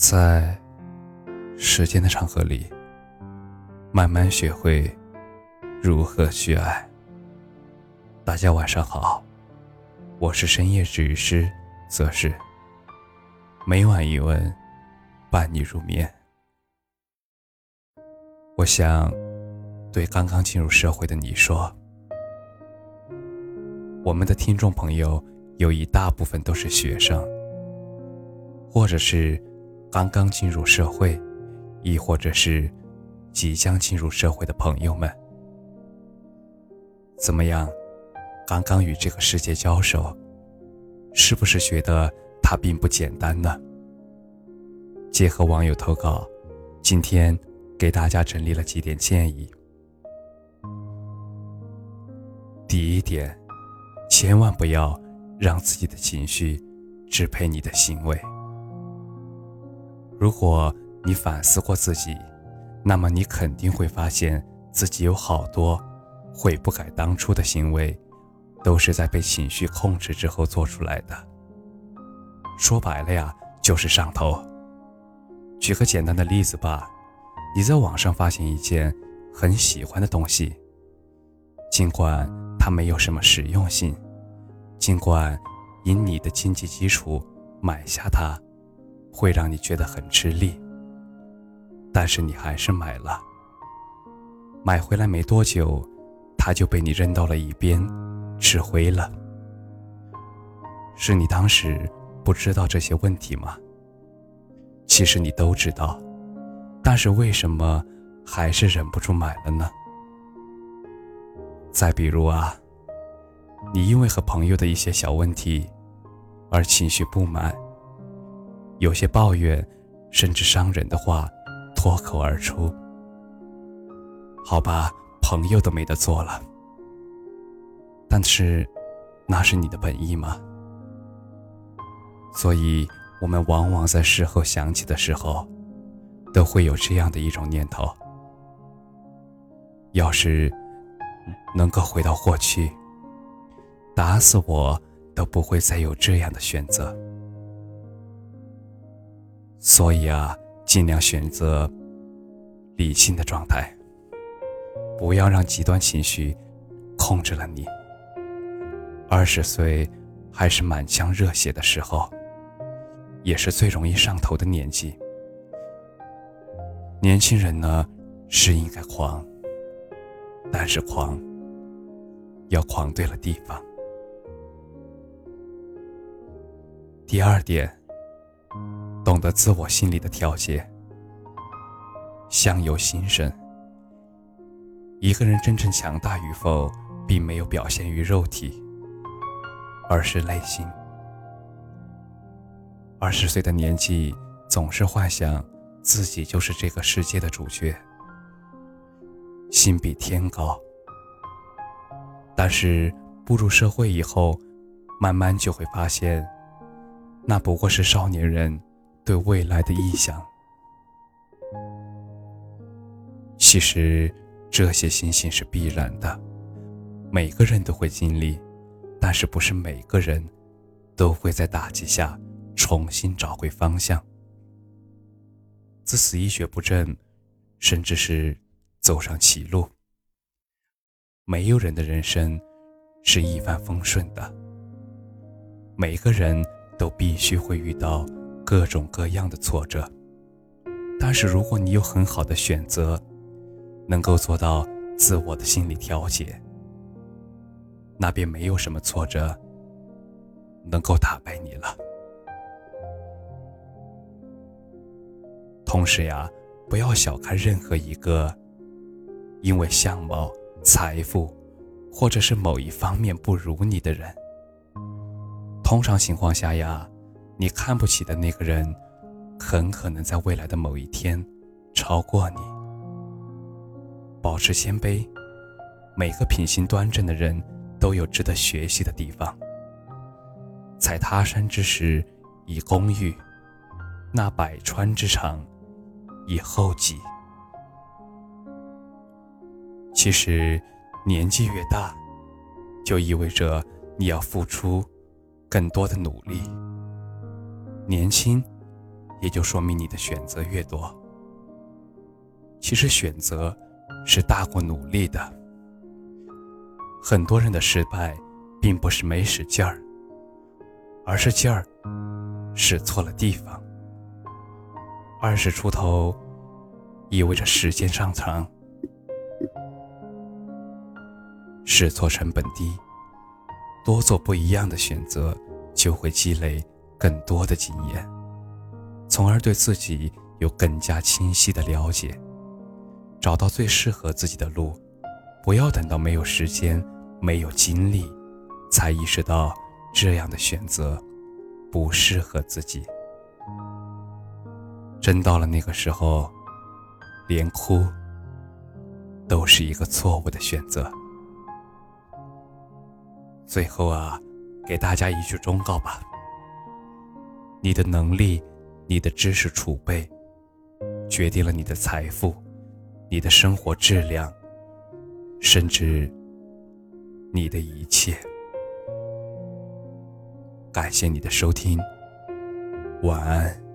在时间的长河里，慢慢学会如何去爱。大家晚上好，我是深夜治愈师则是每晚一问，伴你入眠。我想对刚刚进入社会的你说，我们的听众朋友有一大部分都是学生，或者是。刚刚进入社会，亦或者是即将进入社会的朋友们，怎么样？刚刚与这个世界交手，是不是觉得它并不简单呢？结合网友投稿，今天给大家整理了几点建议。第一点，千万不要让自己的情绪支配你的行为。如果你反思过自己，那么你肯定会发现自己有好多悔不改当初的行为，都是在被情绪控制之后做出来的。说白了呀，就是上头。举个简单的例子吧，你在网上发现一件很喜欢的东西，尽管它没有什么实用性，尽管以你的经济基础买下它。会让你觉得很吃力，但是你还是买了。买回来没多久，它就被你扔到了一边，吃灰了。是你当时不知道这些问题吗？其实你都知道，但是为什么还是忍不住买了呢？再比如啊，你因为和朋友的一些小问题而情绪不满。有些抱怨，甚至伤人的话脱口而出。好吧，朋友都没得做了。但是，那是你的本意吗？所以，我们往往在事后想起的时候，都会有这样的一种念头：要是能够回到过去，打死我都不会再有这样的选择。所以啊，尽量选择理性的状态，不要让极端情绪控制了你。二十岁还是满腔热血的时候，也是最容易上头的年纪。年轻人呢，是应该狂，但是狂要狂对了地方。第二点。懂得自我心理的调节，相由心生。一个人真正强大与否，并没有表现于肉体，而是内心。二十岁的年纪，总是幻想自己就是这个世界的主角，心比天高。但是步入社会以后，慢慢就会发现，那不过是少年人。对未来的臆想，其实这些心情是必然的，每个人都会经历，但是不是每个人都会在打击下重新找回方向。自此一蹶不振，甚至是走上歧路。没有人的人生是一帆风顺的，每个人都必须会遇到。各种各样的挫折，但是如果你有很好的选择，能够做到自我的心理调节，那便没有什么挫折能够打败你了。同时呀，不要小看任何一个因为相貌、财富，或者是某一方面不如你的人。通常情况下呀。你看不起的那个人，很可能在未来的某一天超过你。保持谦卑，每个品行端正的人都有值得学习的地方。在他山之石，以攻玉；那百川之长，以厚己。其实，年纪越大，就意味着你要付出更多的努力。年轻，也就说明你的选择越多。其实选择是大过努力的。很多人的失败，并不是没使劲儿，而是劲儿使错了地方。二十出头，意味着时间尚长，试错成本低，多做不一样的选择，就会积累更多的经验，从而对自己有更加清晰的了解，找到最适合自己的路。不要等到没有时间、没有精力，才意识到这样的选择不适合自己。真到了那个时候，连哭都是一个错误的选择。最后啊，给大家一句忠告吧：你的能力、你的知识储备，决定了你的财富、你的生活质量。甚至你的一切。感谢你的收听，晚安。